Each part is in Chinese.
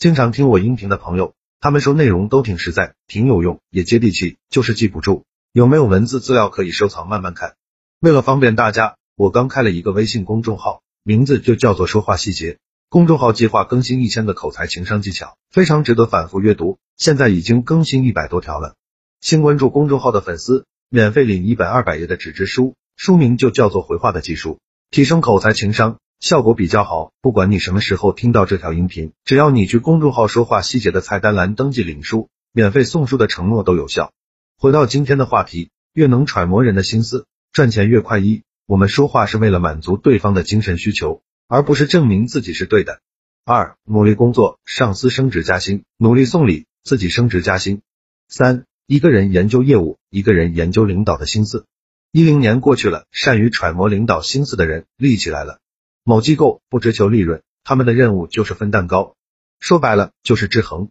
经常听我音频的朋友，他们说内容都挺实在，挺有用，也接地气，就是记不住。有没有文字资料可以收藏慢慢看？为了方便大家，我刚开了一个微信公众号，名字就叫做说话细节。公众号计划更新一千个口才情商技巧，非常值得反复阅读。现在已经更新一百多条了。新关注公众号的粉丝，免费领一本二百页的纸质书，书名就叫做回话的技术，提升口才情商，效果比较好。不管你什么时候听到这条音频，只要你去公众号说话细节的菜单栏登记领书，免费送书的承诺都有效。回到今天的话题，越能揣摩人的心思，赚钱越快。一，我们说话是为了满足对方的精神需求。而不是证明自己是对的。二，努力工作，上司升职加薪；努力送礼，自己升职加薪。三，一个人研究业务，一个人研究领导的心思。一零年过去了，善于揣摩领导心思的人立起来了。某机构不追求利润，他们的任务就是分蛋糕，说白了就是制衡。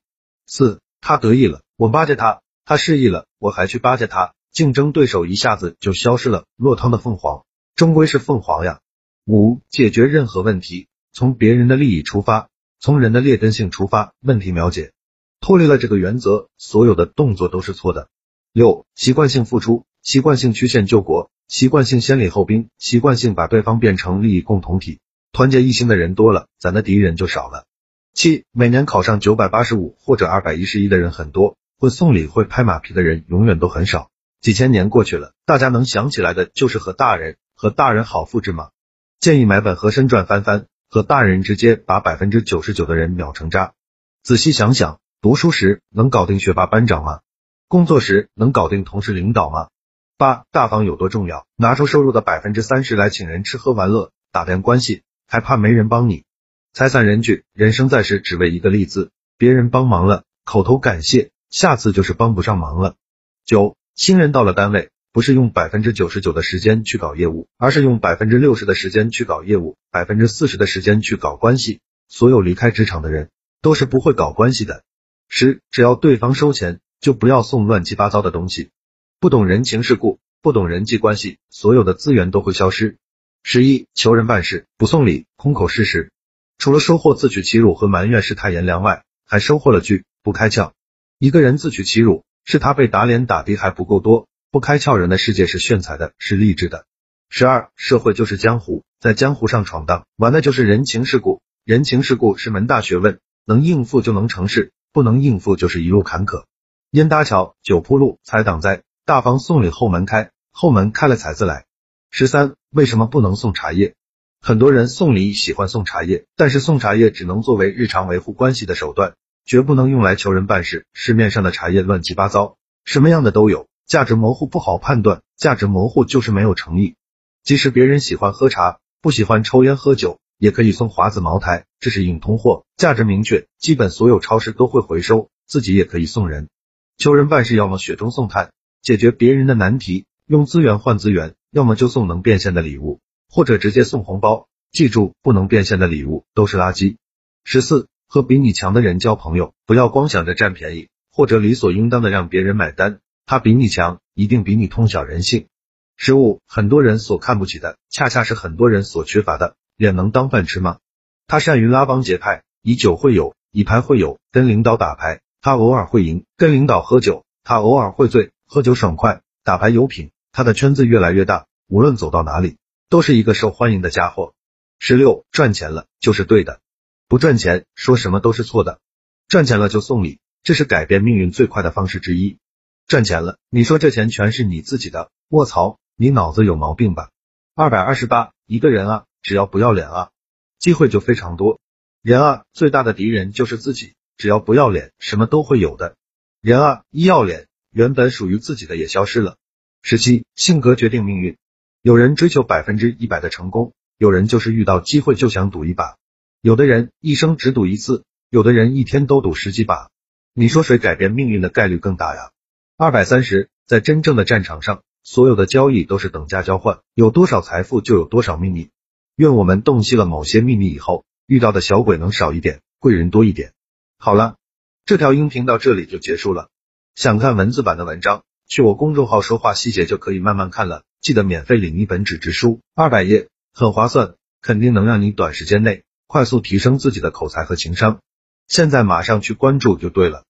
四，他得意了，我巴结他；他失意了，我还去巴结他。竞争对手一下子就消失了，落汤的凤凰终归是凤凰呀。五、解决任何问题，从别人的利益出发，从人的劣根性出发，问题秒解。脱离了这个原则，所有的动作都是错的。六、习惯性付出，习惯性曲线救国，习惯性先礼后兵，习惯性把对方变成利益共同体。团结一心的人多了，咱的敌人就少了。七、每年考上九百八十五或者二百一十一的人很多，会送礼会拍马屁的人永远都很少。几千年过去了，大家能想起来的就是和大人和大人好复制吗？建议买本《和珅传》翻翻，和大人直接把百分之九十九的人秒成渣。仔细想想，读书时能搞定学霸班长吗？工作时能搞定同事领导吗？八，大方有多重要？拿出收入的百分之三十来请人吃喝玩乐，打点关系，还怕没人帮你？财散人聚，人生在世只为一个利字，别人帮忙了，口头感谢，下次就是帮不上忙了。九，新人到了单位。不是用百分之九十九的时间去搞业务，而是用百分之六十的时间去搞业务，百分之四十的时间去搞关系。所有离开职场的人都是不会搞关系的。十，只要对方收钱，就不要送乱七八糟的东西。不懂人情世故，不懂人际关系，所有的资源都会消失。十一，求人办事不送礼，空口事实，除了收获自取其辱和埋怨世态炎凉外，还收获了句不开窍。一个人自取其辱，是他被打脸打的还不够多。不开窍人的世界是炫彩的，是励志的。十二，社会就是江湖，在江湖上闯荡，玩的就是人情世故。人情世故是门大学问，能应付就能成事，不能应付就是一路坎坷。烟搭桥，酒铺路，财挡灾。大方送礼后门开，后门开了财自来。十三，为什么不能送茶叶？很多人送礼喜欢送茶叶，但是送茶叶只能作为日常维护关系的手段，绝不能用来求人办事。市面上的茶叶乱七八糟，什么样的都有。价值模糊不好判断，价值模糊就是没有诚意。即使别人喜欢喝茶，不喜欢抽烟喝酒，也可以送华子茅台，这是硬通货，价值明确，基本所有超市都会回收，自己也可以送人。求人办事，要么雪中送炭，解决别人的难题，用资源换资源；要么就送能变现的礼物，或者直接送红包。记住，不能变现的礼物都是垃圾。十四，和比你强的人交朋友，不要光想着占便宜，或者理所应当的让别人买单。他比你强，一定比你通晓人性。十五，很多人所看不起的，恰恰是很多人所缺乏的。脸能当饭吃吗？他善于拉帮结派，以酒会友，以牌会友，跟领导打牌，他偶尔会赢；跟领导喝酒，他偶尔会醉。喝酒爽快，打牌有品，他的圈子越来越大，无论走到哪里，都是一个受欢迎的家伙。十六，赚钱了就是对的，不赚钱说什么都是错的。赚钱了就送礼，这是改变命运最快的方式之一。赚钱了，你说这钱全是你自己的？卧槽，你脑子有毛病吧？二百二十八，一个人啊，只要不要脸啊，机会就非常多。人啊，最大的敌人就是自己，只要不要脸，什么都会有的。人啊，一要脸，原本属于自己的也消失了。十七，性格决定命运。有人追求百分之一百的成功，有人就是遇到机会就想赌一把。有的人一生只赌一次，有的人一天都赌十几把。你说谁改变命运的概率更大呀？二百三十，在真正的战场上，所有的交易都是等价交换，有多少财富就有多少秘密。愿我们洞悉了某些秘密以后，遇到的小鬼能少一点，贵人多一点。好了，这条音频到这里就结束了。想看文字版的文章，去我公众号说话细节就可以慢慢看了。记得免费领一本纸质书，二百页，很划算，肯定能让你短时间内快速提升自己的口才和情商。现在马上去关注就对了。